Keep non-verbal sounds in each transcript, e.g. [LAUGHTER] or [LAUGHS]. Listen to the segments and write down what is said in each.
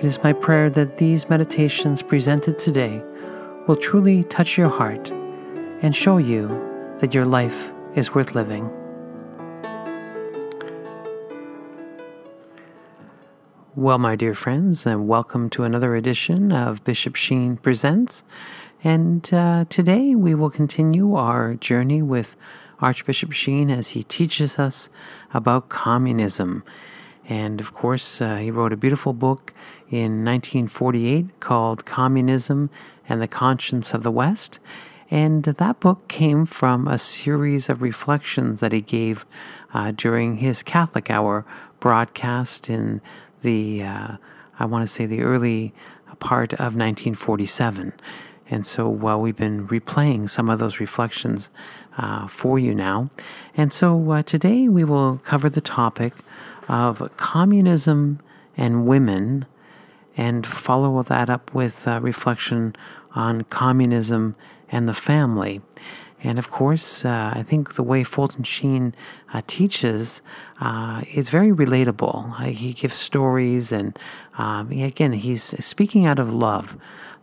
It is my prayer that these meditations presented today will truly touch your heart and show you that your life is worth living. Well, my dear friends, and welcome to another edition of Bishop Sheen Presents. And uh, today we will continue our journey with Archbishop Sheen as he teaches us about communism. And of course, uh, he wrote a beautiful book in 1948 called Communism and the Conscience of the West. And that book came from a series of reflections that he gave uh, during his Catholic Hour broadcast in the, uh, I want to say, the early part of 1947. And so while uh, we've been replaying some of those reflections uh, for you now. And so uh, today we will cover the topic of communism and women and follow that up with a reflection on communism and the family. And of course, uh, I think the way Fulton Sheen uh, teaches uh, is very relatable. Uh, he gives stories, and um, again, he's speaking out of love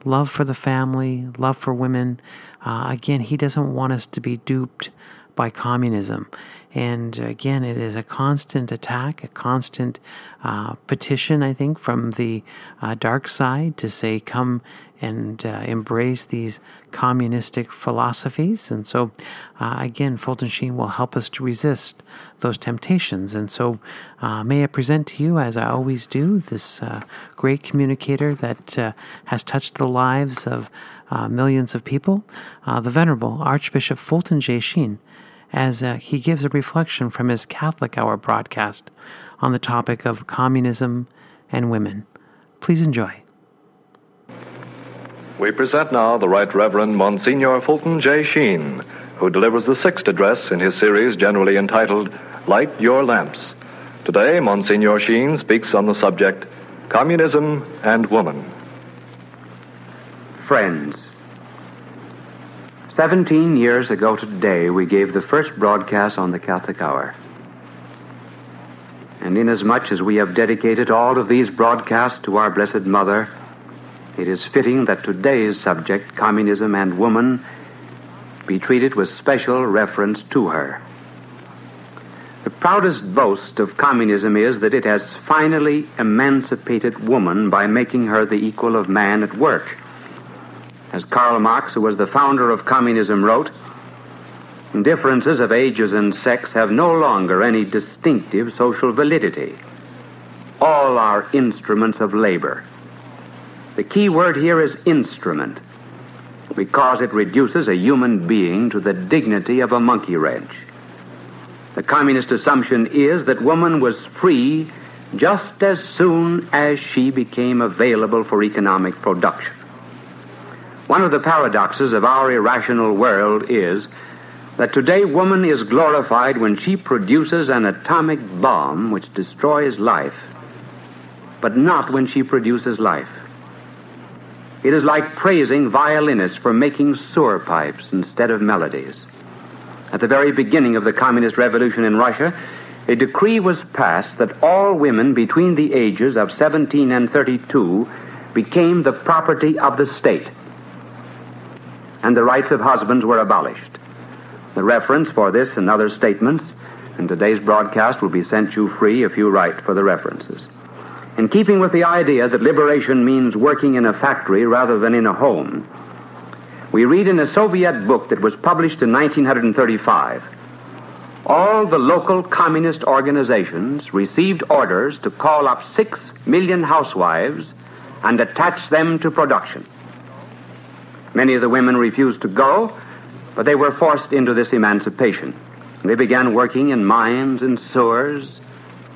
love for the family, love for women. Uh, again, he doesn't want us to be duped by communism. And again, it is a constant attack, a constant uh, petition, I think, from the uh, dark side to say, come and uh, embrace these communistic philosophies. And so, uh, again, Fulton Sheen will help us to resist those temptations. And so, uh, may I present to you, as I always do, this uh, great communicator that has touched the lives of millions of people, the Venerable Archbishop Fulton J. Sheen as uh, he gives a reflection from his Catholic Hour broadcast on the topic of communism and women. Please enjoy. We present now the Right Reverend Monsignor Fulton J. Sheen, who delivers the sixth address in his series generally entitled Light Your Lamps. Today, Monsignor Sheen speaks on the subject Communism and Woman. Friends, Seventeen years ago today, we gave the first broadcast on the Catholic Hour. And inasmuch as we have dedicated all of these broadcasts to our Blessed Mother, it is fitting that today's subject, communism and woman, be treated with special reference to her. The proudest boast of communism is that it has finally emancipated woman by making her the equal of man at work. As Karl Marx, who was the founder of communism, wrote, differences of ages and sex have no longer any distinctive social validity. All are instruments of labor. The key word here is instrument, because it reduces a human being to the dignity of a monkey wrench. The communist assumption is that woman was free just as soon as she became available for economic production. One of the paradoxes of our irrational world is that today woman is glorified when she produces an atomic bomb which destroys life, but not when she produces life. It is like praising violinists for making sewer pipes instead of melodies. At the very beginning of the communist revolution in Russia, a decree was passed that all women between the ages of 17 and 32 became the property of the state and the rights of husbands were abolished. The reference for this and other statements in today's broadcast will be sent you free if you write for the references. In keeping with the idea that liberation means working in a factory rather than in a home, we read in a Soviet book that was published in 1935 all the local communist organizations received orders to call up six million housewives and attach them to production. Many of the women refused to go, but they were forced into this emancipation. They began working in mines and sewers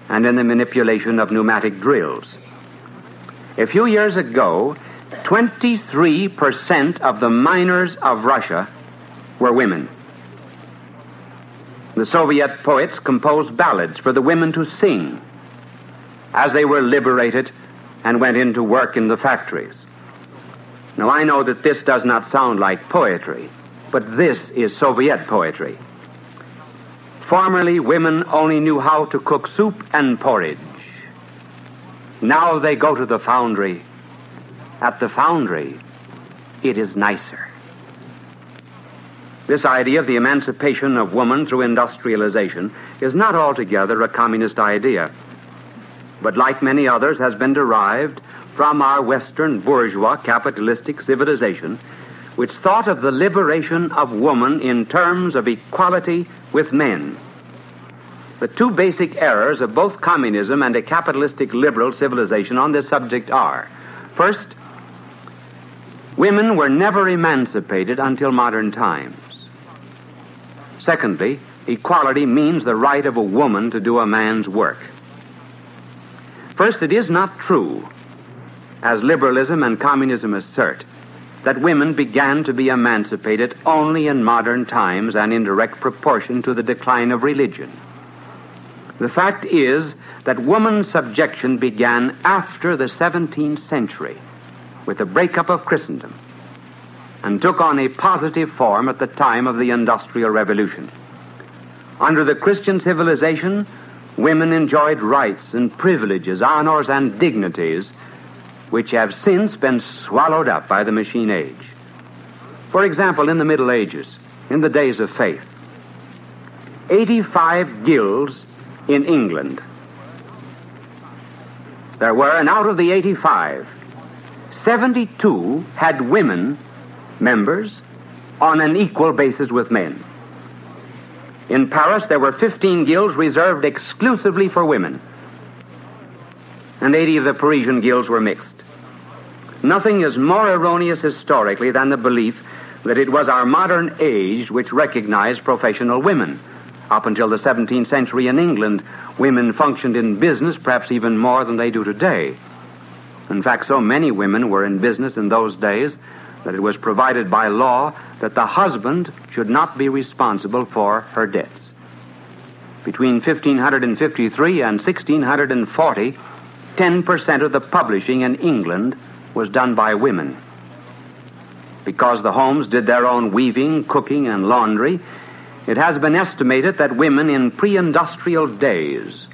and in the manipulation of pneumatic drills. A few years ago, 23% of the miners of Russia were women. The Soviet poets composed ballads for the women to sing as they were liberated and went into work in the factories. Now, I know that this does not sound like poetry, but this is Soviet poetry. Formerly, women only knew how to cook soup and porridge. Now they go to the foundry. At the foundry, it is nicer. This idea of the emancipation of woman through industrialization is not altogether a communist idea, but like many others has been derived from our Western bourgeois capitalistic civilization, which thought of the liberation of woman in terms of equality with men. The two basic errors of both communism and a capitalistic liberal civilization on this subject are first, women were never emancipated until modern times. Secondly, equality means the right of a woman to do a man's work. First, it is not true, as liberalism and communism assert, that women began to be emancipated only in modern times and in direct proportion to the decline of religion. The fact is that woman's subjection began after the 17th century with the breakup of Christendom and took on a positive form at the time of the Industrial Revolution. Under the Christian civilization, women enjoyed rights and privileges, honors and dignities which have since been swallowed up by the machine age. For example, in the Middle Ages, in the days of faith, 85 guilds in England. There were, and out of the 85, 72 had women members on an equal basis with men. In Paris, there were 15 guilds reserved exclusively for women, and 80 of the Parisian guilds were mixed. Nothing is more erroneous historically than the belief that it was our modern age which recognized professional women up until the 17th century in England, women functioned in business perhaps even more than they do today. In fact, so many women were in business in those days that it was provided by law that the husband should not be responsible for her debts. Between 1553 and 1640, 10% of the publishing in England was done by women. Because the homes did their own weaving, cooking, and laundry, it has been estimated that women in pre industrial days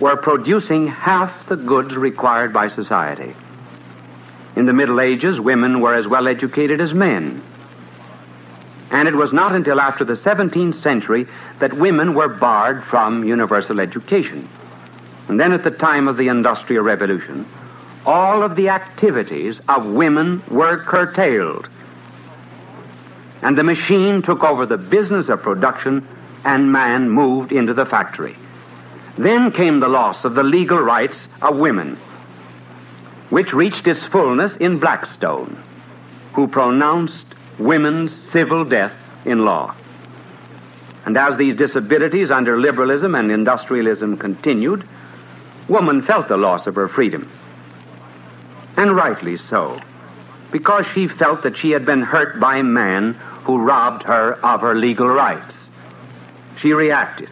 were producing half the goods required by society. In the Middle Ages, women were as well educated as men. And it was not until after the 17th century that women were barred from universal education. And then at the time of the Industrial Revolution, all of the activities of women were curtailed and the machine took over the business of production, and man moved into the factory. Then came the loss of the legal rights of women, which reached its fullness in Blackstone, who pronounced women's civil death in law. And as these disabilities under liberalism and industrialism continued, woman felt the loss of her freedom. And rightly so, because she felt that she had been hurt by man who robbed her of her legal rights. She reacted,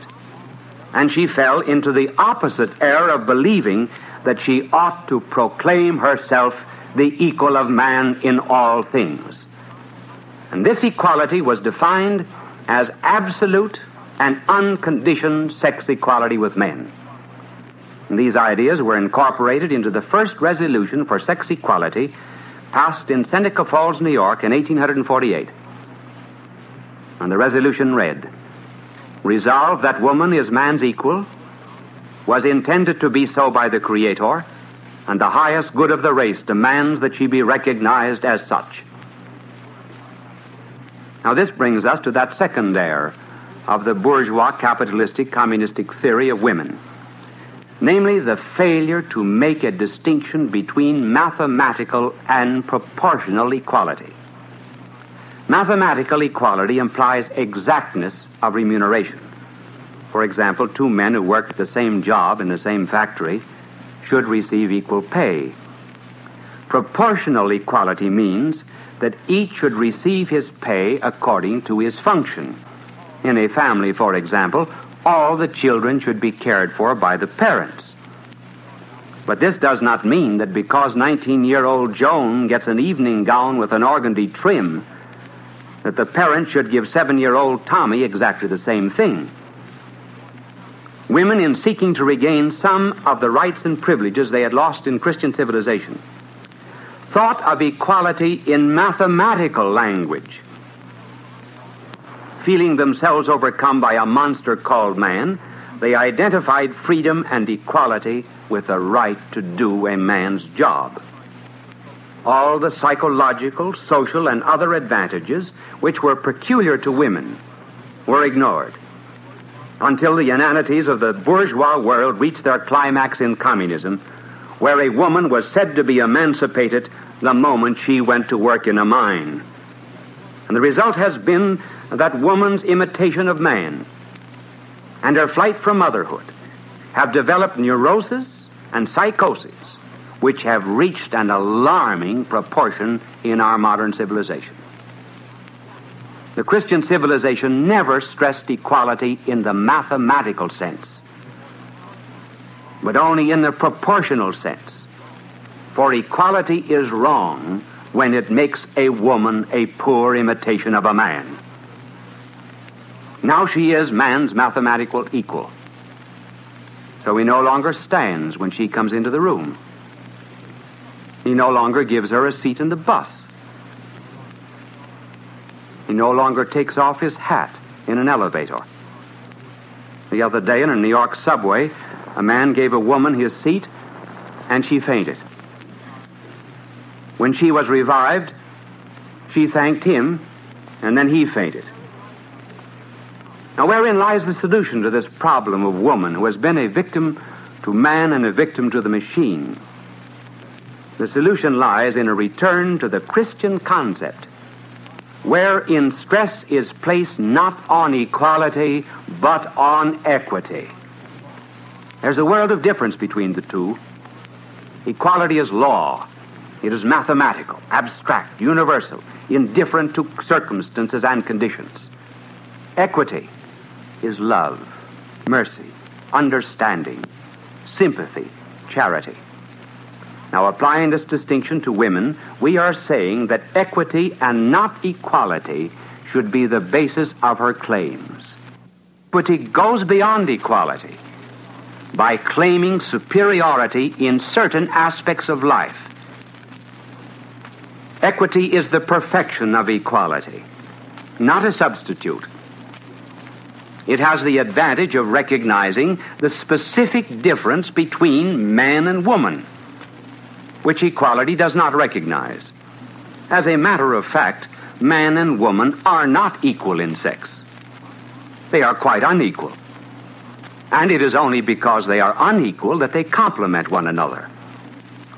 and she fell into the opposite error of believing that she ought to proclaim herself the equal of man in all things. And this equality was defined as absolute and unconditioned sex equality with men. And these ideas were incorporated into the first resolution for sex equality passed in Seneca Falls, New York in 1848 and the resolution read Resolved that woman is man's equal, was intended to be so by the Creator, and the highest good of the race demands that she be recognized as such. Now, this brings us to that second error of the bourgeois capitalistic communistic theory of women, namely the failure to make a distinction between mathematical and proportional equality. Mathematical equality implies exactness of remuneration. For example, two men who work the same job in the same factory should receive equal pay. Proportional equality means that each should receive his pay according to his function. In a family, for example, all the children should be cared for by the parents. But this does not mean that because 19 year old Joan gets an evening gown with an organdy trim, that the parent should give seven year old Tommy exactly the same thing. Women, in seeking to regain some of the rights and privileges they had lost in Christian civilization, thought of equality in mathematical language. Feeling themselves overcome by a monster called man, they identified freedom and equality with the right to do a man's job. All the psychological, social, and other advantages which were peculiar to women were ignored until the inanities of the bourgeois world reached their climax in communism where a woman was said to be emancipated the moment she went to work in a mine. And the result has been that woman's imitation of man and her flight from motherhood have developed neurosis and psychosis which have reached an alarming proportion in our modern civilization. The Christian civilization never stressed equality in the mathematical sense but only in the proportional sense. For equality is wrong when it makes a woman a poor imitation of a man. Now she is man's mathematical equal. So he no longer stands when she comes into the room. He no longer gives her a seat in the bus. He no longer takes off his hat in an elevator. The other day in a New York subway, a man gave a woman his seat, and she fainted. When she was revived, she thanked him, and then he fainted. Now, wherein lies the solution to this problem of woman who has been a victim to man and a victim to the machine? The solution lies in a return to the Christian concept, wherein stress is placed not on equality, but on equity. There's a world of difference between the two. Equality is law. It is mathematical, abstract, universal, indifferent to circumstances and conditions. Equity is love, mercy, understanding, sympathy, charity. Now, applying this distinction to women, we are saying that equity and not equality should be the basis of her claims. Equity goes beyond equality by claiming superiority in certain aspects of life. Equity is the perfection of equality, not a substitute. It has the advantage of recognizing the specific difference between man and woman, which equality does not recognize. As a matter of fact, man and woman are not equal in sex. They are quite unequal. And it is only because they are unequal that they complement one another.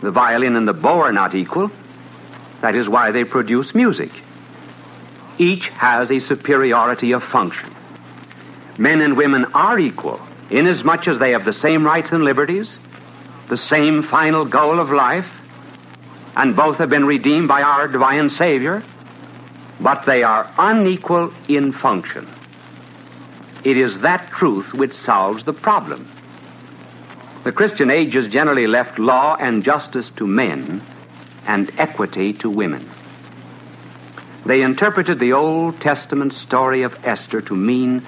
The violin and the bow are not equal. That is why they produce music. Each has a superiority of function. Men and women are equal inasmuch as they have the same rights and liberties, the same final goal of life, and both have been redeemed by our divine Savior, but they are unequal in function. It is that truth which solves the problem. The Christian age has generally left law and justice to men and equity to women. They interpreted the Old Testament story of Esther to mean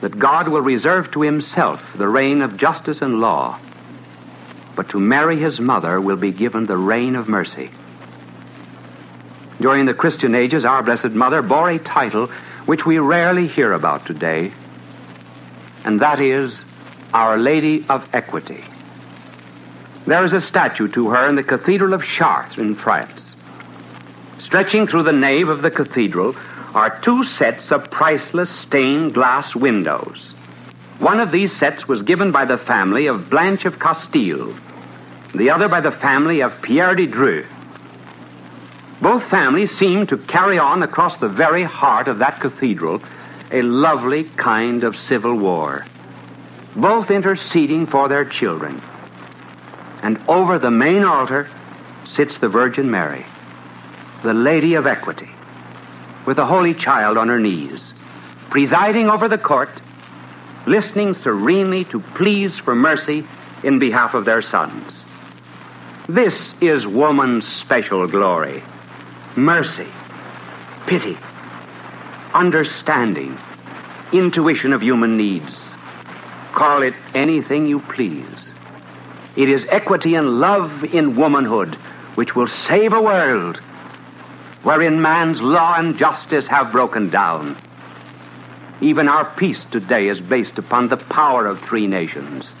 that God will reserve to himself the reign of justice and law, but to Mary, his mother, will be given the reign of mercy. During the Christian ages, our Blessed Mother bore a title which we rarely hear about today and that is Our Lady of Equity. There is a statue to her in the Cathedral of Chartres in France. Stretching through the nave of the cathedral are two sets of priceless stained glass windows. One of these sets was given by the family of Blanche of Castile, the other by the family of Pierre de Dreux. Both families seem to carry on across the very heart of that cathedral a lovely kind of civil war, both interceding for their children. And over the main altar sits the Virgin Mary, the Lady of Equity, with the Holy Child on her knees, presiding over the court, listening serenely to pleas for mercy in behalf of their sons. This is woman's special glory mercy, pity, understanding, intuition of human needs. Call it anything you please. It is equity and love in womanhood which will save a world wherein man's law and justice have broken down. Even our peace today is based upon the power of three nations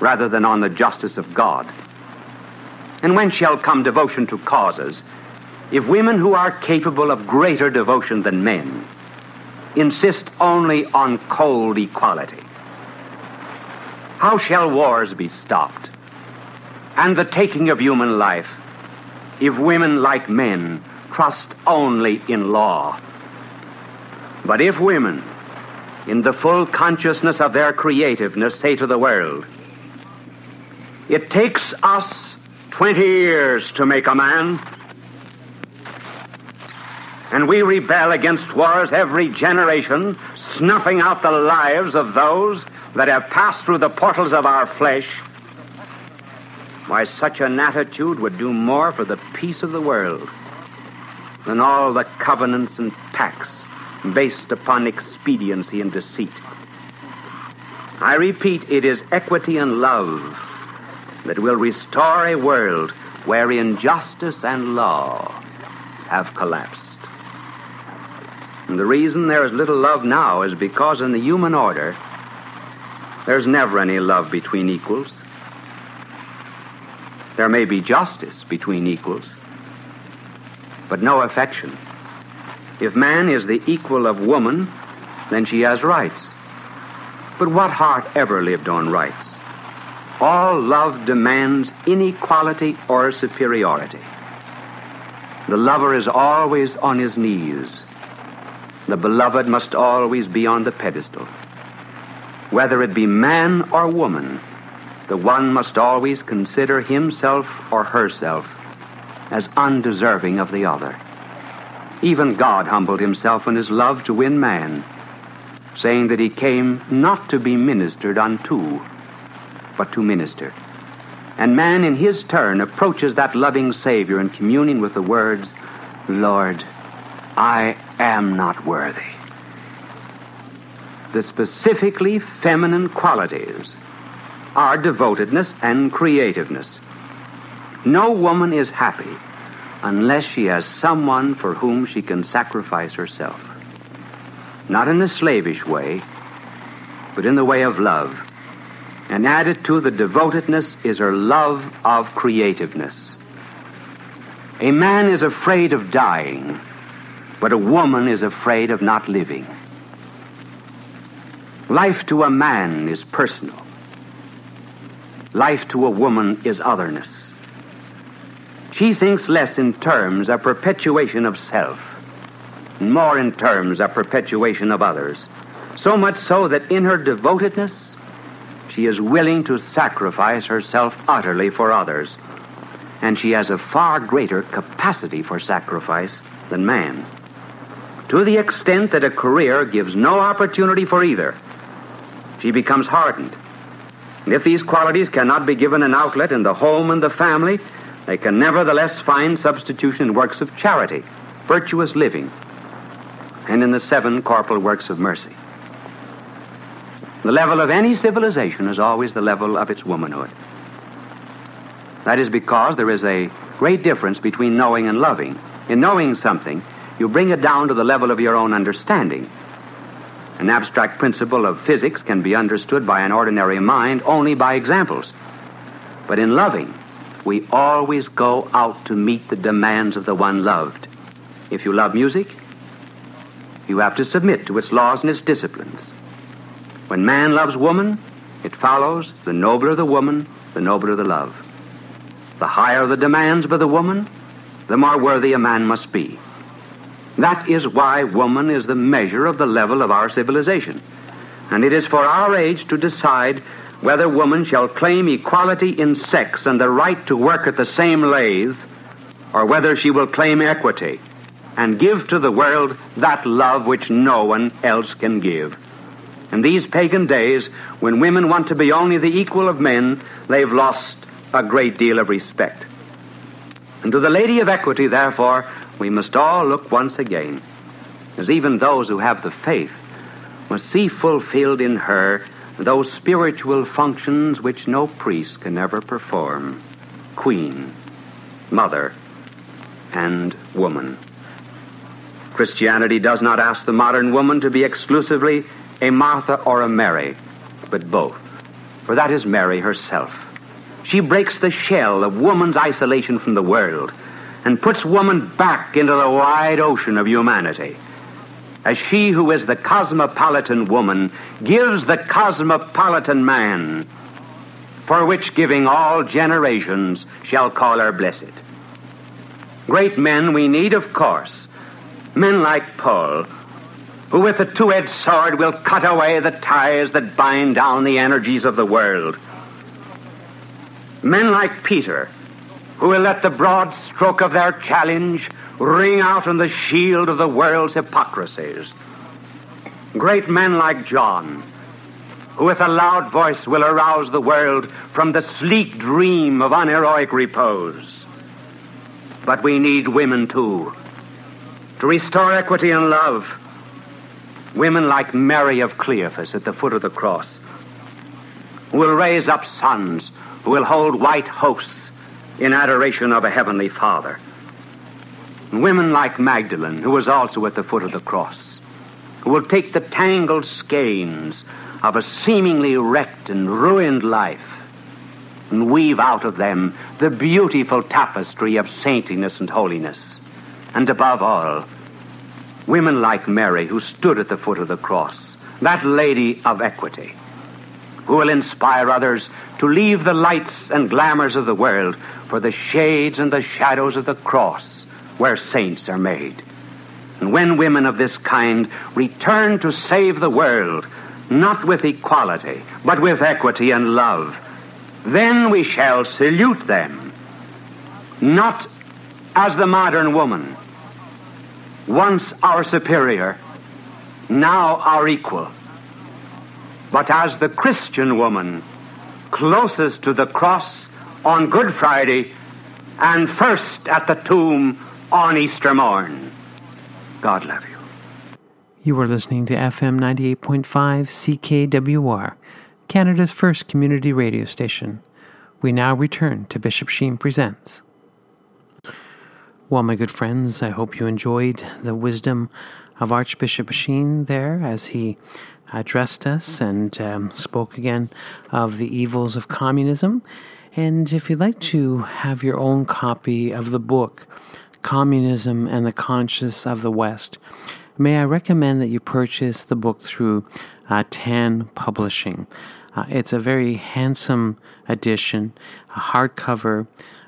rather than on the justice of God. And when shall come devotion to causes if women who are capable of greater devotion than men insist only on cold equality? How shall wars be stopped and the taking of human life if women, like men, trust only in law? But if women, in the full consciousness of their creativeness, say to the world, it takes us 20 years to make a man, and we rebel against wars every generation, snuffing out the lives of those that have passed through the portals of our flesh. Why, such an attitude would do more for the peace of the world than all the covenants and pacts based upon expediency and deceit. I repeat, it is equity and love that will restore a world wherein justice and law have collapsed. And the reason there is little love now is because in the human order, there's never any love between equals. There may be justice between equals, but no affection. If man is the equal of woman, then she has rights. But what heart ever lived on rights? All love demands inequality or superiority. The lover is always on his knees the beloved must always be on the pedestal. Whether it be man or woman, the one must always consider himself or herself as undeserving of the other. Even God humbled himself in his love to win man, saying that he came not to be ministered unto, but to minister. And man, in his turn, approaches that loving Savior in communion with the words, Lord, I am not worthy. The specifically feminine qualities are devotedness and creativeness. No woman is happy unless she has someone for whom she can sacrifice herself. Not in a slavish way, but in the way of love. And added to the devotedness is her love of creativeness. A man is afraid of dying but a woman is afraid of not living. Life to a man is personal. Life to a woman is otherness. She thinks less in terms of perpetuation of self, more in terms of perpetuation of others. So much so that in her devotedness, she is willing to sacrifice herself utterly for others. And she has a far greater capacity for sacrifice than man to the extent that a career gives no opportunity for either. She becomes hardened. And if these qualities cannot be given an outlet in the home and the family, they can nevertheless find substitution in works of charity, virtuous living, and in the seven corporal works of mercy. The level of any civilization is always the level of its womanhood. That is because there is a great difference between knowing and loving. In knowing something, you bring it down to the level of your own understanding. An abstract principle of physics can be understood by an ordinary mind only by examples. But in loving, we always go out to meet the demands of the one loved. If you love music, you have to submit to its laws and its disciplines. When man loves woman, it follows the nobler the woman, the nobler the love. The higher the demands by the woman, the more worthy a man must be. That is why woman is the measure of the level of our civilization. And it is for our age to decide whether woman shall claim equality in sex and the right to work at the same lathe or whether she will claim equity and give to the world that love which no one else can give. In these pagan days, when women want to be only the equal of men, they've lost a great deal of respect. And to the Lady of Equity, therefore, we must all look once again, as even those who have the faith must see fulfilled in her those spiritual functions which no priest can ever perform queen, mother, and woman. Christianity does not ask the modern woman to be exclusively a Martha or a Mary, but both, for that is Mary herself. She breaks the shell of woman's isolation from the world and puts woman back into the wide ocean of humanity. As she who is the cosmopolitan woman gives the cosmopolitan man, for which giving all generations shall call her blessed. Great men we need, of course, men like Paul, who with a two edged sword will cut away the ties that bind down the energies of the world Men like Peter, who will let the broad stroke of their challenge ring out on the shield of the world's hypocrisies. Great men like John, who with a loud voice will arouse the world from the sleek dream of unheroic repose. But we need women too, to restore equity and love. Women like Mary of Cleophas at the foot of the cross, who will raise up sons who will hold white hosts in adoration of a heavenly Father. Women like Magdalene, who was also at the foot of the cross, who will take the tangled skeins of a seemingly wrecked and ruined life and weave out of them the beautiful tapestry of saintliness and holiness. And above all, women like Mary, who stood at the foot of the cross, that lady of equity who will inspire others to leave the lights and glamours of the world for the shades and the shadows of the cross where saints are made. And when women of this kind return to save the world, not with equality, but with equity and love, then we shall salute them, not as the modern woman, once our superior, now our equal but as the Christian woman closest to the cross on Good Friday and first at the tomb on Easter morn. God love you. You are listening to FM 98.5 CKWR, Canada's first community radio station. We now return to Bishop Sheen Presents. Well, my good friends, I hope you enjoyed the wisdom of Archbishop Sheen there as he addressed us and um, spoke again of the evils of communism. And if you'd like to have your own copy of the book, Communism and the Conscience of the West, may I recommend that you purchase the book through uh, Tan Publishing. Uh, it's a very handsome edition, a hardcover,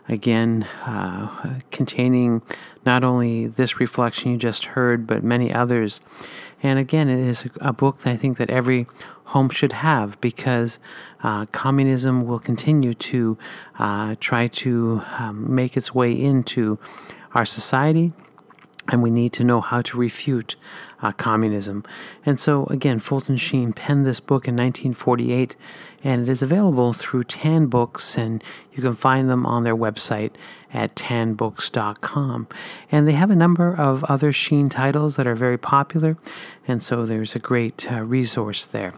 again, uh, containing not only this reflection you just heard, but many others. And again, it is a book that I think that every home should have because uh, communism will continue to uh, try to um, make its way into our society, and we need to know how to refute uh, communism. And so, again, Fulton Sheen penned this book in 1948, and it is available through Tan Books, and you can find them on their website at tanbooks.com. And they have a number of other Sheen titles that are very popular, and so there's a great uh, resource there.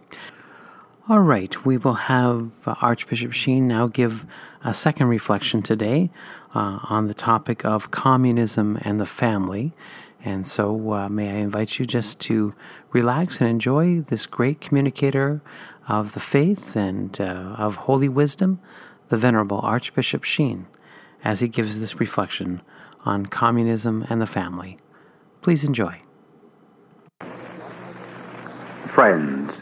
All right, we will have uh, Archbishop Sheen now give a second reflection today uh, on the topic of communism and the family. And so, uh, may I invite you just to relax and enjoy this great communicator of the faith and uh, of holy wisdom, the Venerable Archbishop Sheen, as he gives this reflection on communism and the family. Please enjoy. Friends,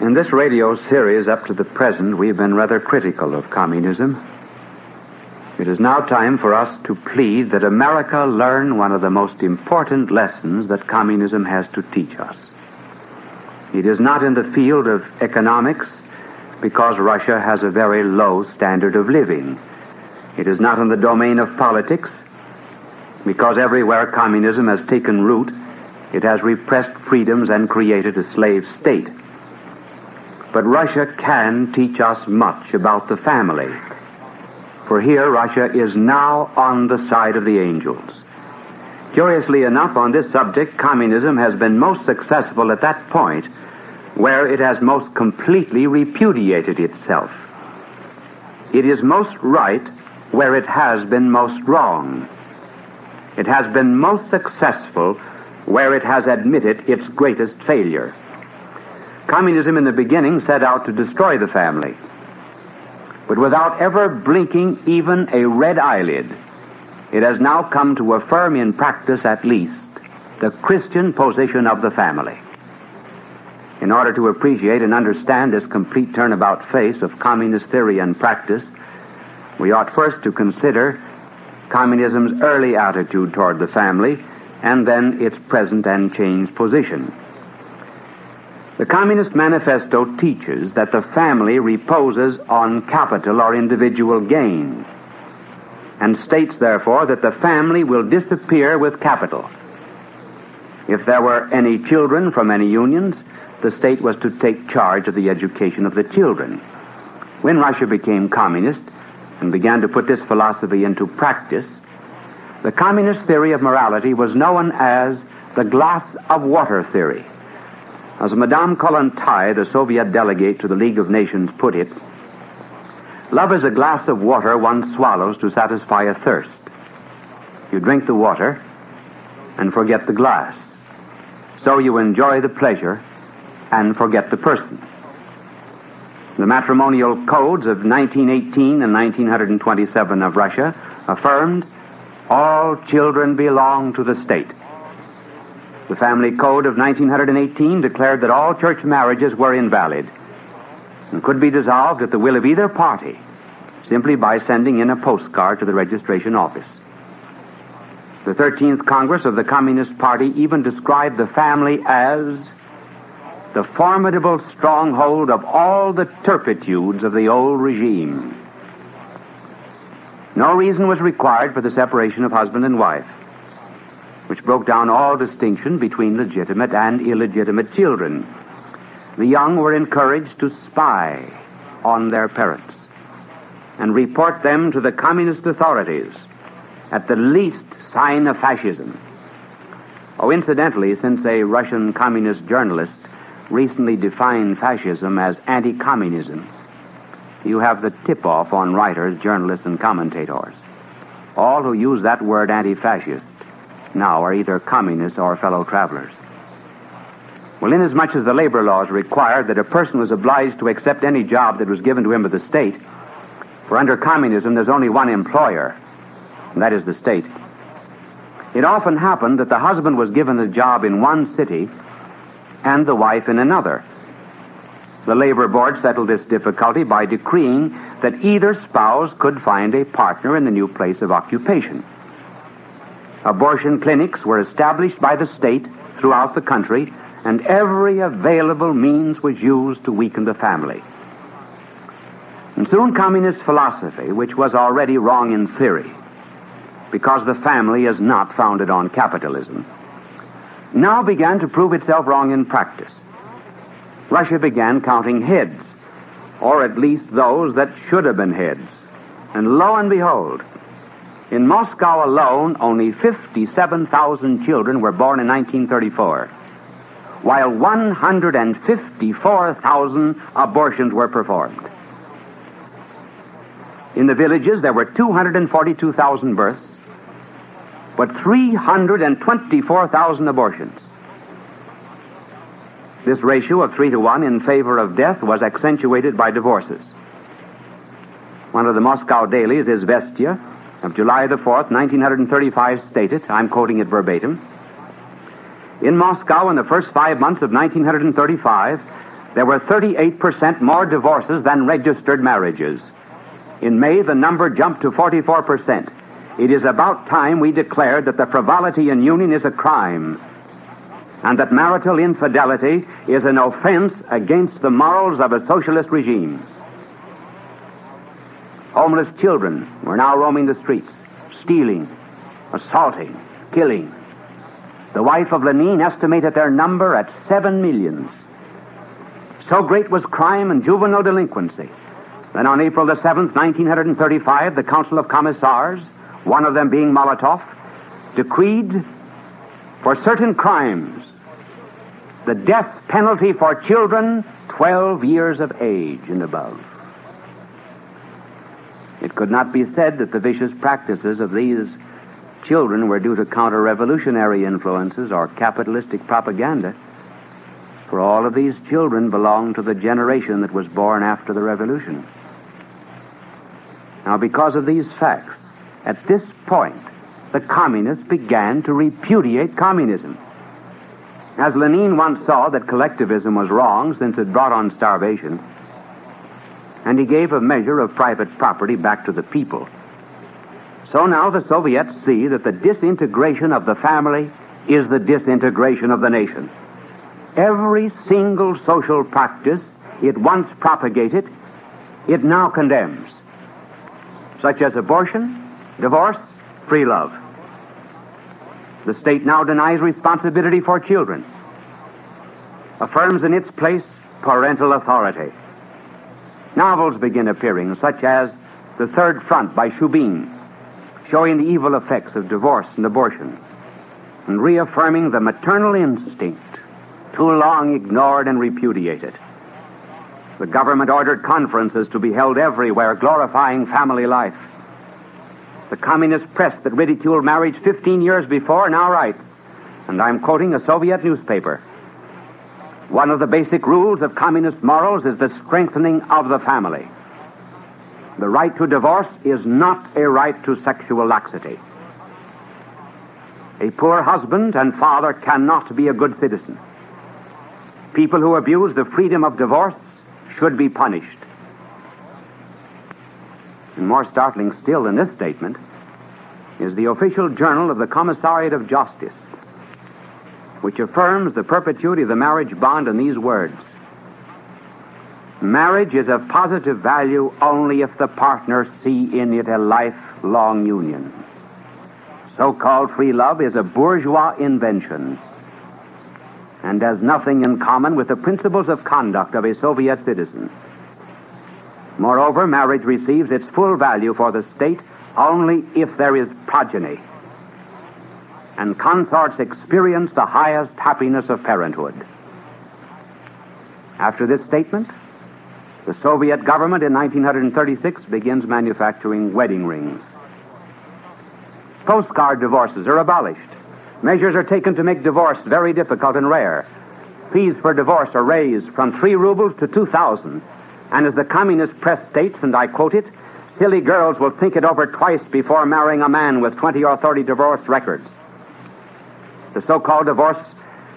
in this radio series up to the present, we've been rather critical of communism. It is now time for us to plead that America learn one of the most important lessons that communism has to teach us. It is not in the field of economics because Russia has a very low standard of living. It is not in the domain of politics, because everywhere communism has taken root, it has repressed freedoms and created a slave state. But Russia can teach us much about the family. For here, Russia is now on the side of the angels. Curiously enough, on this subject, communism has been most successful at that point where it has most completely repudiated itself. It is most right where it has been most wrong. It has been most successful where it has admitted its greatest failure. Communism in the beginning set out to destroy the family, but without ever blinking even a red eyelid, it has now come to affirm in practice at least the Christian position of the family. In order to appreciate and understand this complete turnabout face of communist theory and practice, we ought first to consider communism's early attitude toward the family and then its present and changed position. The Communist Manifesto teaches that the family reposes on capital or individual gain, and states, therefore, that the family will disappear with capital. If there were any children from any unions, the state was to take charge of the education of the children. When Russia became communist and began to put this philosophy into practice, the communist theory of morality was known as the glass of water theory. As Madame Kollontai, the Soviet delegate to the League of Nations, put it, love is a glass of water one swallows to satisfy a thirst. You drink the water and forget the glass. So you enjoy the pleasure and forget the person. The matrimonial codes of 1918 and 1927 of Russia affirmed all children belong to the state. The Family Code of 1918 declared that all church marriages were invalid and could be dissolved at the will of either party simply by sending in a postcard to the registration office. The 13th Congress of the Communist Party even described the family as the formidable stronghold of all the turpitudes of the old regime. No reason was required for the separation of husband and wife which broke down all distinction between legitimate and illegitimate children. The young were encouraged to spy on their parents and report them to the communist authorities at the least sign of fascism. Oh, incidentally, since a Russian communist journalist recently defined fascism as anti communism, you have the tip off on writers, journalists, and commentators. All who use that word anti fascist now are either communists or fellow travelers. Well, inasmuch as the labor laws required that a person was obliged to accept any job that was given to him by the state, for under communism there's only one employer, and that is the state. It often happened that the husband was given a job in one city and the wife in another. The labor board settled this difficulty by decreeing that either spouse could find a partner in the new place of occupation. Abortion clinics were established by the state throughout the country, and every available means was used to weaken the family. And soon communist philosophy, which was already wrong in theory, because the family is not founded on capitalism, now began to prove itself wrong in practice. Russia began counting heads, or at least those that should have been heads. And lo and behold, in Moscow alone, only 57,000 children were born in 1934, while 154,000 abortions were performed. In the villages, there were 242,000 births, but 324,000 abortions. This ratio of 3 to 1 in favor of death was accentuated by divorces. One of the Moscow dailies Izvestia of July the 4th, 1935 stated, I'm quoting it verbatim, in Moscow in the first five months of 1935, there were 38% more divorces than registered marriages. In May, the number jumped to 44%. It is about time we declared that the frivolity in union is a crime and that marital infidelity is an offense against the morals of a socialist regime. Homeless children were now roaming the streets, stealing, assaulting, killing. The wife of Lenin estimated their number at seven millions. So great was crime and juvenile delinquency that on April the 7th, 1935, the Council of Commissars, one of them being Molotov, decreed for certain crimes the death penalty for children 12 years of age and above. It could not be said that the vicious practices of these children were due to counter revolutionary influences or capitalistic propaganda. For all of these children belonged to the generation that was born after the revolution. Now, because of these facts, at this point, the communists began to repudiate communism. As Lenin once saw that collectivism was wrong since it brought on starvation, and he gave a measure of private property back to the people. So now the Soviets see that the disintegration of the family is the disintegration of the nation. Every single social practice it once propagated, it now condemns, such as abortion, divorce, free love. The state now denies responsibility for children, affirms in its place parental authority. Novels begin appearing, such as The Third Front by Shubin, showing the evil effects of divorce and abortion, and reaffirming the maternal instinct too long ignored and repudiated. The government ordered conferences to be held everywhere glorifying family life. The communist press that ridiculed marriage 15 years before now writes, and I'm quoting a Soviet newspaper. One of the basic rules of communist morals is the strengthening of the family. The right to divorce is not a right to sexual laxity. A poor husband and father cannot be a good citizen. People who abuse the freedom of divorce should be punished. And more startling still than this statement is the official journal of the Commissariat of Justice, which affirms the perpetuity of the marriage bond in these words Marriage is of positive value only if the partners see in it a lifelong union. So called free love is a bourgeois invention and has nothing in common with the principles of conduct of a Soviet citizen. Moreover, marriage receives its full value for the state only if there is progeny, and consorts experience the highest happiness of parenthood. After this statement, the Soviet government in 1936 begins manufacturing wedding rings. Postcard divorces are abolished. Measures are taken to make divorce very difficult and rare. Fees for divorce are raised from 3 rubles to 2,000. And as the communist press states, and I quote it, silly girls will think it over twice before marrying a man with 20 or 30 divorce records. The so called divorce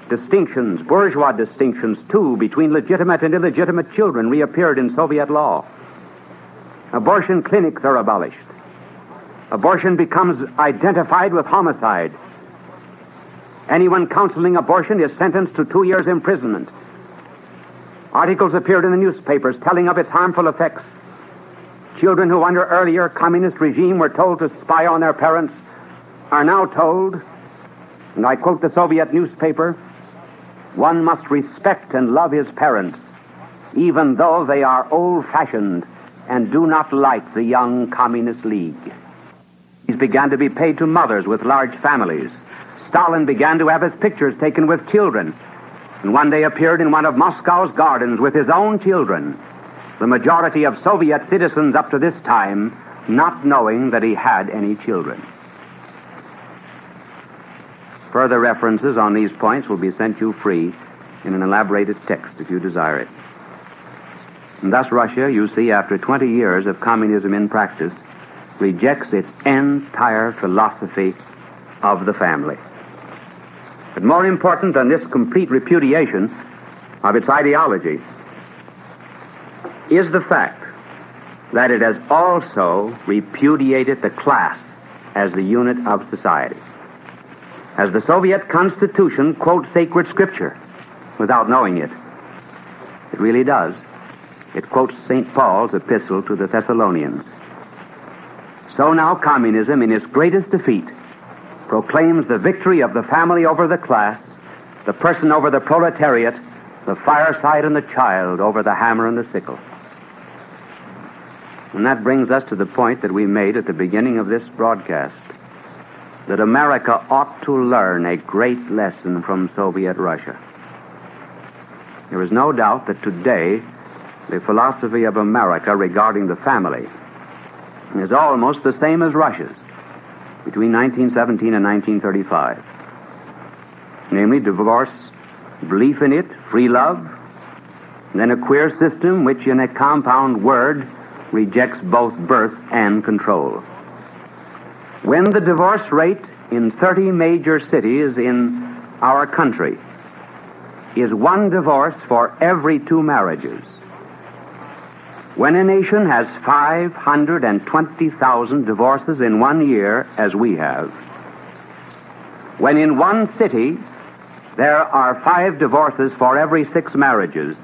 distinctions, bourgeois distinctions, too, between legitimate and illegitimate children reappeared in Soviet law. Abortion clinics are abolished. Abortion becomes identified with homicide. Anyone counseling abortion is sentenced to two years' imprisonment. Articles appeared in the newspapers telling of its harmful effects. Children who, under earlier communist regime, were told to spy on their parents are now told, and I quote the Soviet newspaper, one must respect and love his parents, even though they are old fashioned and do not like the young Communist League. These began to be paid to mothers with large families. Stalin began to have his pictures taken with children, and one day appeared in one of Moscow's gardens with his own children. The majority of Soviet citizens up to this time not knowing that he had any children. Further references on these points will be sent you free in an elaborated text if you desire it. And thus, Russia, you see, after 20 years of communism in practice, rejects its entire philosophy of the family. But more important than this complete repudiation of its ideology is the fact that it has also repudiated the class as the unit of society as the Soviet Constitution quotes sacred scripture without knowing it. It really does. It quotes St. Paul's epistle to the Thessalonians. So now communism, in its greatest defeat, proclaims the victory of the family over the class, the person over the proletariat, the fireside and the child over the hammer and the sickle. And that brings us to the point that we made at the beginning of this broadcast that America ought to learn a great lesson from Soviet Russia. There is no doubt that today the philosophy of America regarding the family is almost the same as Russia's between 1917 and 1935. Namely, divorce, belief in it, free love, and then a queer system which, in a compound word, rejects both birth and control. When the divorce rate in 30 major cities in our country is one divorce for every two marriages, when a nation has 520,000 divorces in one year, as we have, when in one city there are five divorces for every six marriages,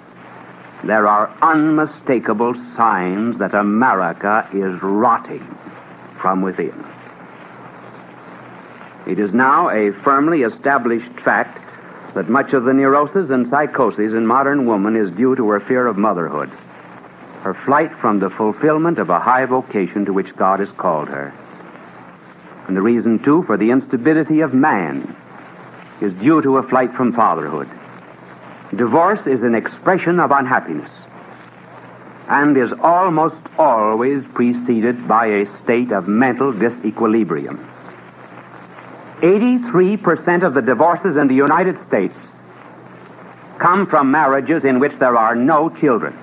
there are unmistakable signs that America is rotting from within. It is now a firmly established fact that much of the neuroses and psychoses in modern woman is due to her fear of motherhood, her flight from the fulfillment of a high vocation to which God has called her. And the reason, too, for the instability of man is due to a flight from fatherhood. Divorce is an expression of unhappiness and is almost always preceded by a state of mental disequilibrium. 83% of the divorces in the United States come from marriages in which there are no children.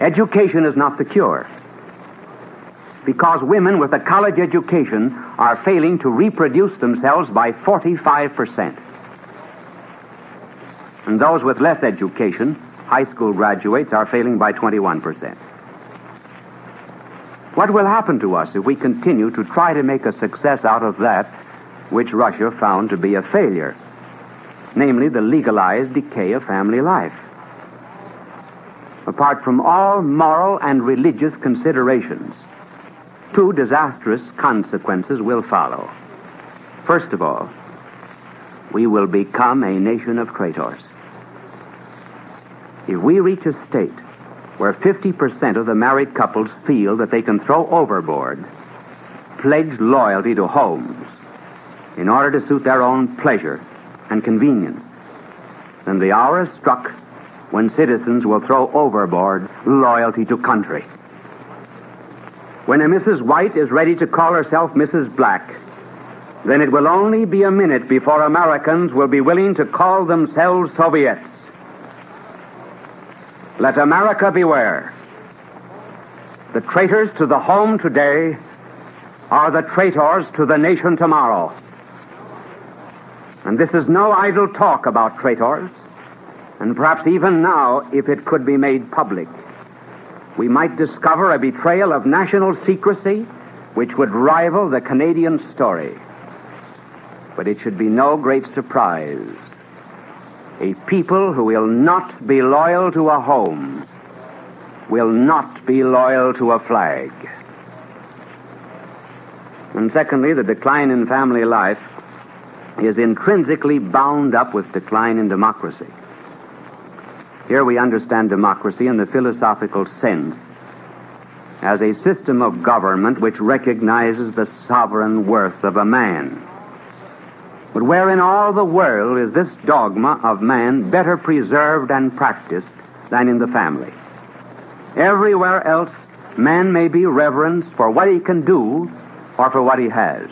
Education is not the cure because women with a college education are failing to reproduce themselves by 45%. And those with less education, high school graduates, are failing by 21%. What will happen to us if we continue to try to make a success out of that which Russia found to be a failure, namely the legalized decay of family life? Apart from all moral and religious considerations, two disastrous consequences will follow. First of all, we will become a nation of traitors. If we reach a state where 50% of the married couples feel that they can throw overboard pledged loyalty to homes in order to suit their own pleasure and convenience, then the hour is struck when citizens will throw overboard loyalty to country. When a Mrs. White is ready to call herself Mrs. Black, then it will only be a minute before Americans will be willing to call themselves Soviets. Let America beware. The traitors to the home today are the traitors to the nation tomorrow. And this is no idle talk about traitors, and perhaps even now, if it could be made public we might discover a betrayal of national secrecy which would rival the Canadian story. But it should be no great surprise. A people who will not be loyal to a home will not be loyal to a flag. And secondly, the decline in family life is intrinsically bound up with decline in democracy. Here we understand democracy in the philosophical sense as a system of government which recognizes the sovereign worth of a man. But where in all the world is this dogma of man better preserved and practiced than in the family? Everywhere else, man may be reverenced for what he can do or for what he has.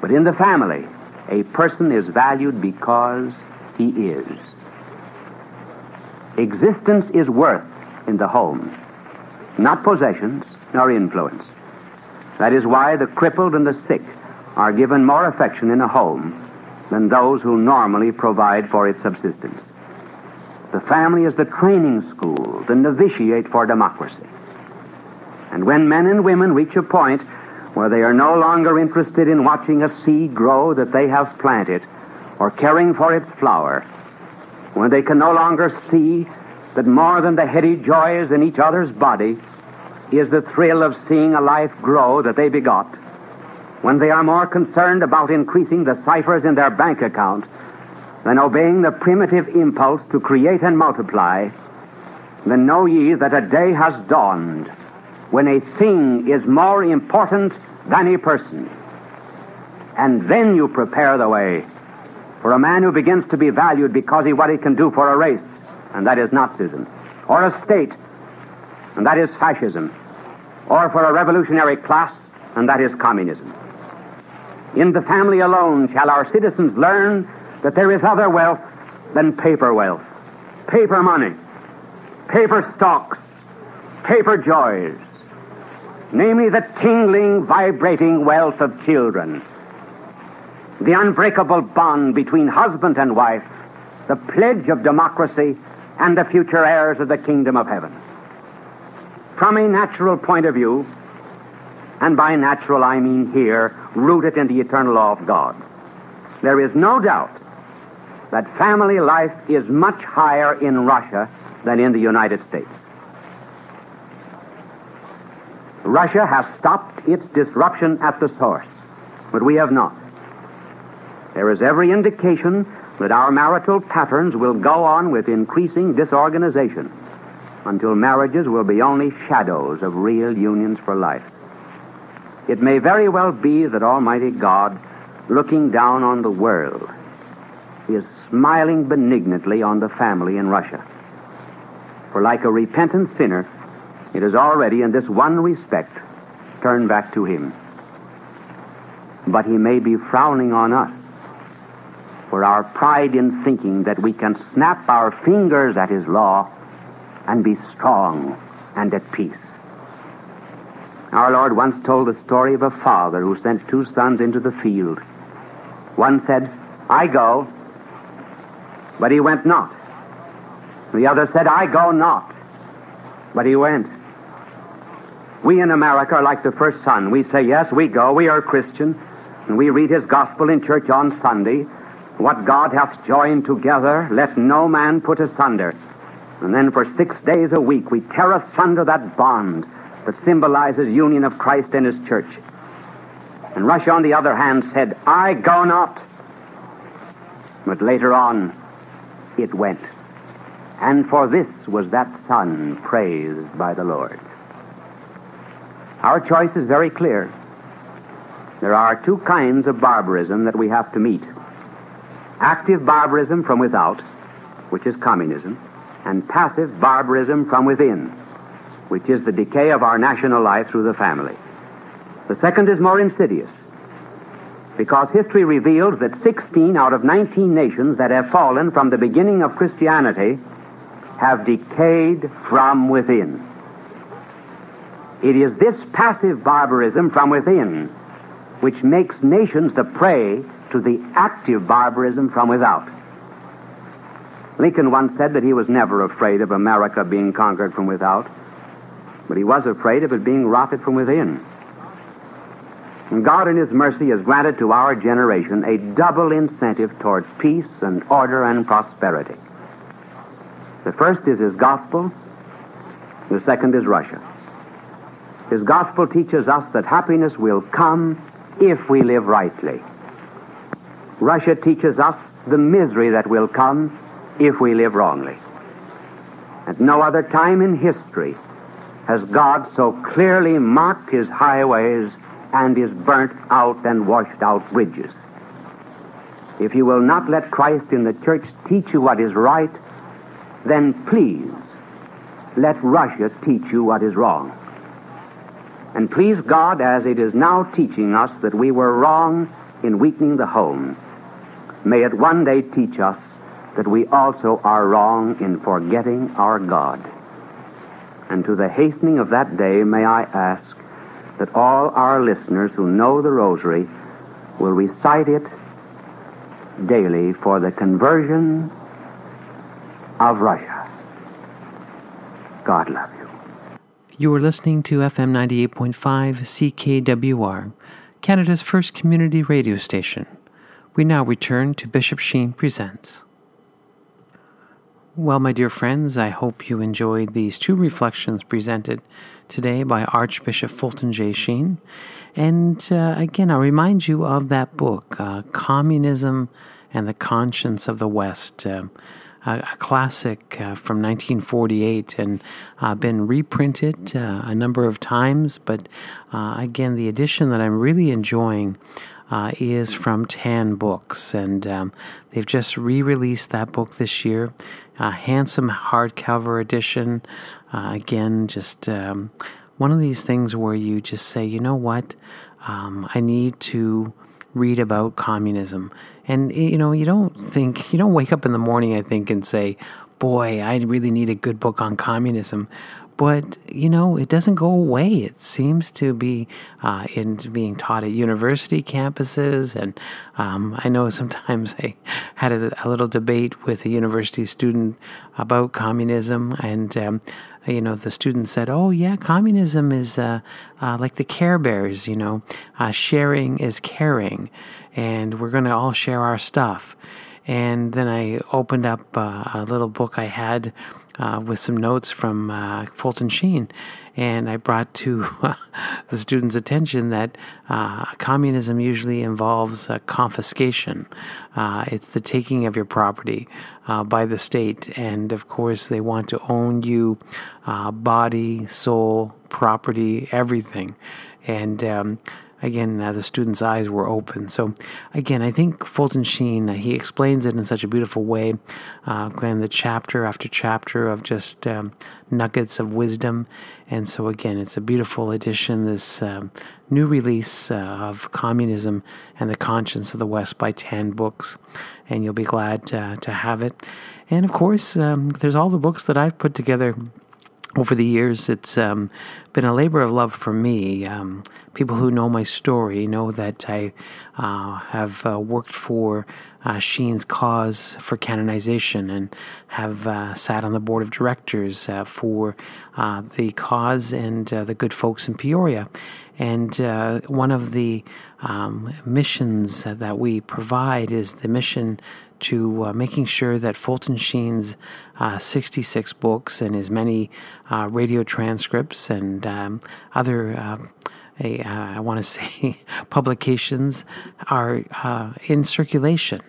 But in the family, a person is valued because he is. Existence is worth in the home, not possessions nor influence. That is why the crippled and the sick are given more affection in a home than those who normally provide for its subsistence. The family is the training school, the novitiate for democracy. And when men and women reach a point where they are no longer interested in watching a seed grow that they have planted or caring for its flower, when they can no longer see that more than the heady joys in each other's body, is the thrill of seeing a life grow that they begot, when they are more concerned about increasing the ciphers in their bank account than obeying the primitive impulse to create and multiply, then know ye that a day has dawned when a thing is more important than a person. And then you prepare the way for a man who begins to be valued because of what he can do for a race, and that is Nazism, or a state, and that is fascism, or for a revolutionary class, and that is communism. In the family alone shall our citizens learn that there is other wealth than paper wealth, paper money, paper stocks, paper joys, namely the tingling, vibrating wealth of children, the unbreakable bond between husband and wife, the pledge of democracy, and the future heirs of the kingdom of heaven. From a natural point of view, and by natural I mean here, rooted in the eternal law of God, there is no doubt that family life is much higher in Russia than in the United States. Russia has stopped its disruption at the source, but we have not. There is every indication that our marital patterns will go on with increasing disorganization until marriages will be only shadows of real unions for life. It may very well be that Almighty God, looking down on the world, is smiling benignantly on the family in Russia. For like a repentant sinner, it is already in this one respect turned back to him. But he may be frowning on us for our pride in thinking that we can snap our fingers at his law and be strong and at peace. Our Lord once told the story of a father who sent two sons into the field. One said, I go, but he went not. The other said, I go not, but he went. We in America are like the first son. We say, yes, we go, we are Christian, and we read his gospel in church on Sunday, what God hath joined together, let no man put asunder. And then for six days a week, we tear asunder that bond that symbolizes union of Christ and his church. And Russia, on the other hand, said, I go not. But later on, it went. And for this was that son praised by the Lord. Our choice is very clear. There are two kinds of barbarism that we have to meet active barbarism from without, which is communism, and passive barbarism from within, which is the decay of our national life through the family. The second is more insidious, because history reveals that 16 out of 19 nations that have fallen from the beginning of Christianity have decayed from within. It is this passive barbarism from within which makes nations the prey to the active barbarism from without. Lincoln once said that he was never afraid of America being conquered from without, but he was afraid of it being rotted from within. And God, in His mercy, has granted to our generation a double incentive towards peace and order and prosperity. The first is His gospel, the second is Russia. His gospel teaches us that happiness will come if we live rightly. Russia teaches us the misery that will come if we live wrongly. At no other time in history has God so clearly marked his highways and his burnt out and washed out bridges. If you will not let Christ in the church teach you what is right, then please let Russia teach you what is wrong. And please God, as it is now teaching us that we were wrong in weakening the home, May it one day teach us that we also are wrong in forgetting our God. And to the hastening of that day, may I ask that all our listeners who know the Rosary will recite it daily for the conversion of Russia. God love you. You are listening to FM 98.5 CKWR, Canada's first community radio station. We now return to Bishop Sheen Presents. Well, my dear friends, I hope you enjoyed these two reflections presented today by Archbishop Fulton J. Sheen. And uh, again, I'll remind you of that book, uh, Communism and the Conscience of the West, uh, a, a, classic uh, from 1948 and uh, been reprinted uh, a number of times. But again, the edition that I'm really enjoying uh, is from Tan Books, and um, they've just re released that book this year. A handsome hardcover edition. Uh, again, just um, one of these things where you just say, you know what, um, I need to read about communism. And, you know, you don't think, you don't wake up in the morning, I think, and say, boy, I really need a good book on communism but you know it doesn't go away. It seems to be uh, in being taught at university campuses, and um, I know sometimes [LAUGHS] I had a, a, little debate with a university student about communism, and um, you know the student said, "Oh yeah, communism is uh, uh, like the Care Bears. You know, uh, sharing is caring, and we're going to all share our stuff." And then I opened up uh, a little book I had uh, with some notes from uh, Fulton Sheen. And I brought to uh, [LAUGHS] the students' attention that uh, communism usually involves confiscation. Uh, it's the taking of your property uh, by the state. And of course, they want to own you body, soul, property, everything. And um, again, uh, the students' eyes were open. So, again, I think Fulton Sheen, uh, he explains it in such a beautiful way. Uh, the chapter after chapter of just um, nuggets of wisdom. And so, again, it's a beautiful edition, this um, new release uh, of Communism and the Conscience of the West by Tan Books. And you'll be glad uh, to have it. And of course, um, there's all the books that I've put together over the years, it's um, been a labor of love for me. Um, people who know my story know that I uh, have uh, worked for uh, Sheen's cause for canonization and have uh, sat on the board of directors uh, for uh, the cause and the good folks in Peoria. And one of the um, missions that we provide is the mission to uh, making sure that Fulton Sheen's uh, 66 books and his many uh, radio transcripts and um, other, uh, a, uh, I want to [LAUGHS] say, publications are uh, in circulation,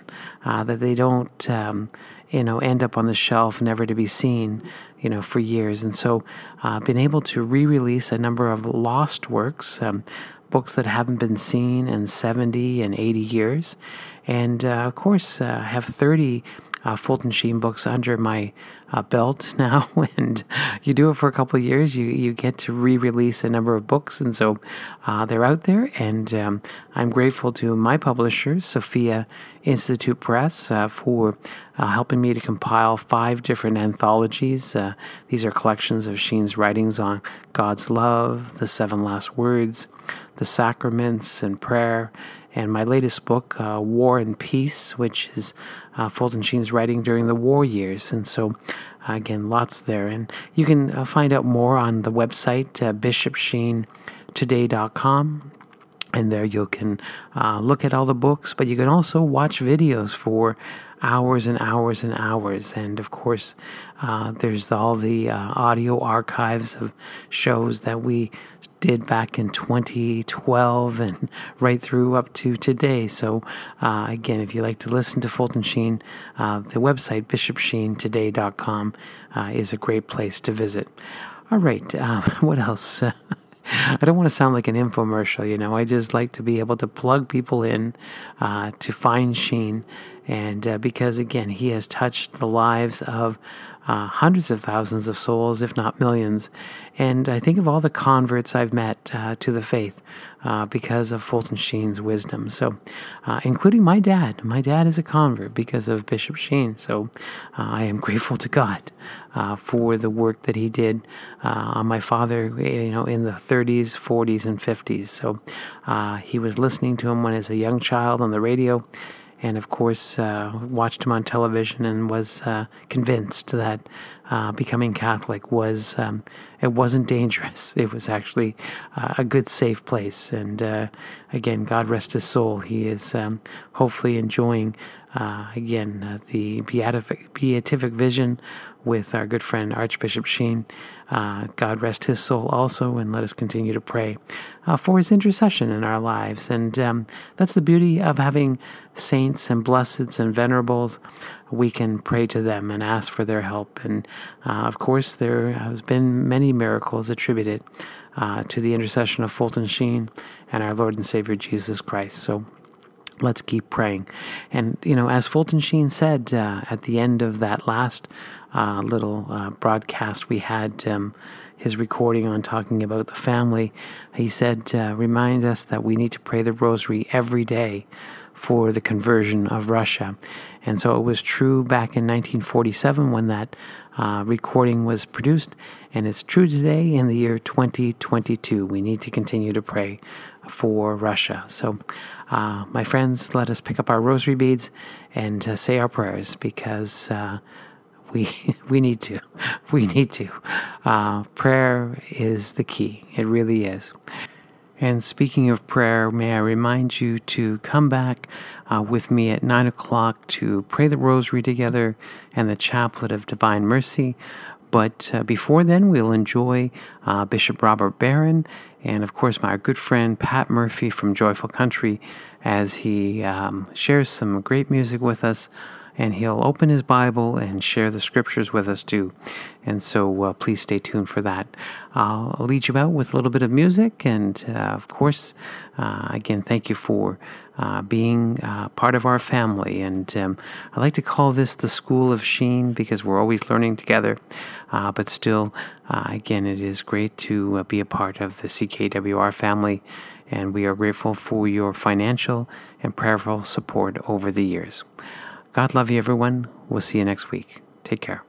that they don't, um, you know, end up on the shelf, never to be seen, you know, for years. And so, uh, been able to re-release a number of lost works, um, books that haven't been seen in 70 and 80 years. And uh, of course, uh, have 30 uh, Fulton Sheen books under my uh, belt [LAUGHS] now, and you do it for a couple of years, you you get to re-release a number of books, and so uh, they're out there. And um, I'm grateful to my publisher, Sophia Institute Press, uh, for helping me to compile five different anthologies. These are collections of Sheen's writings on God's love, the seven last words, the sacraments, and prayer and my latest book, uh, War and Peace, which is uh, Fulton Sheen's writing during the war years. And so, uh, again, lots there. And you can uh, find out more on the website, uh, bishopsheentoday.com. And there you can uh, look at all the books, but you can also watch videos for hours and hours and hours. And of course, uh, there's all the uh, audio archives of shows that we did back in 2012 and [LAUGHS] right through up to today. So, uh, again, if you like to listen to Fulton Sheen, uh, the website bishopsheentoday.com uh, is a great place to visit. All right, uh, [LAUGHS] what else? [LAUGHS] I don't want to sound like an infomercial, you know. I just like to be able to plug people in uh, to find Sheen, and uh, because again, he has touched the lives of uh, hundreds of thousands of souls, if not millions. And I think of all the converts I've met uh, to the faith uh, because of Fulton Sheen's wisdom. So, uh, including my dad. My dad is a convert because of Bishop Sheen. So, uh, I am [LAUGHS] grateful to God uh, for the work that he did on my father, you know, in the 30s, 40s, and 50s. So, he was listening to him when as a young child on the radio and of course uh, watched him on television and was uh, convinced that uh, becoming Catholic was um, it wasn't dangerous. [LAUGHS] It was actually uh, a good, safe place. And uh, again, God rest his soul. He is um, hopefully enjoying uh, again, the beatific, beatific vision with our good friend Archbishop Sheen. Uh, God rest his soul also, and let us continue to pray uh, for his intercession in our lives. And um, that's the beauty of having saints and blesseds and venerables. We can pray to them and ask for their help. And uh, of course, there has been many miracles attributed uh, to the intercession of Fulton Sheen and our Lord and Savior Jesus Christ. So let's keep praying. And, you know, as Fulton Sheen said uh, at the end of that last uh, little uh, broadcast we had, um, his recording on talking about the family, he said, uh, remind us that we need to pray the rosary every day for the conversion of Russia. And so it was true back in 1947 when that uh, recording was produced, and it's true today in the year 2022. We need to continue to pray for Russia. So, uh, my friends, let us pick up our rosary beads and uh, say our prayers because uh, we [LAUGHS] we need to. [LAUGHS] We need to. Uh, prayer is the key. It really is. And speaking of prayer, may I remind you to come back uh, with me at 9 o'clock to pray the rosary together and the chaplet of divine mercy. But uh, before then, we'll enjoy uh, Bishop Robert Barron and, of course, my good friend Pat Murphy from Joyful Country as he um, shares some great music with us and he'll open his Bible and share the scriptures with us too. And so uh, please stay tuned for that. I'll lead you out with a little bit of music, and uh, of course, uh, again, thank you for uh, being uh, part of our family. And um, I like to call this the School of Sheen because we're always learning together. Uh, but still, again, it is great to be a part of the CKWR family and we are grateful for your financial and prayerful support over the years. God love you, everyone. We'll see you next week. Take care.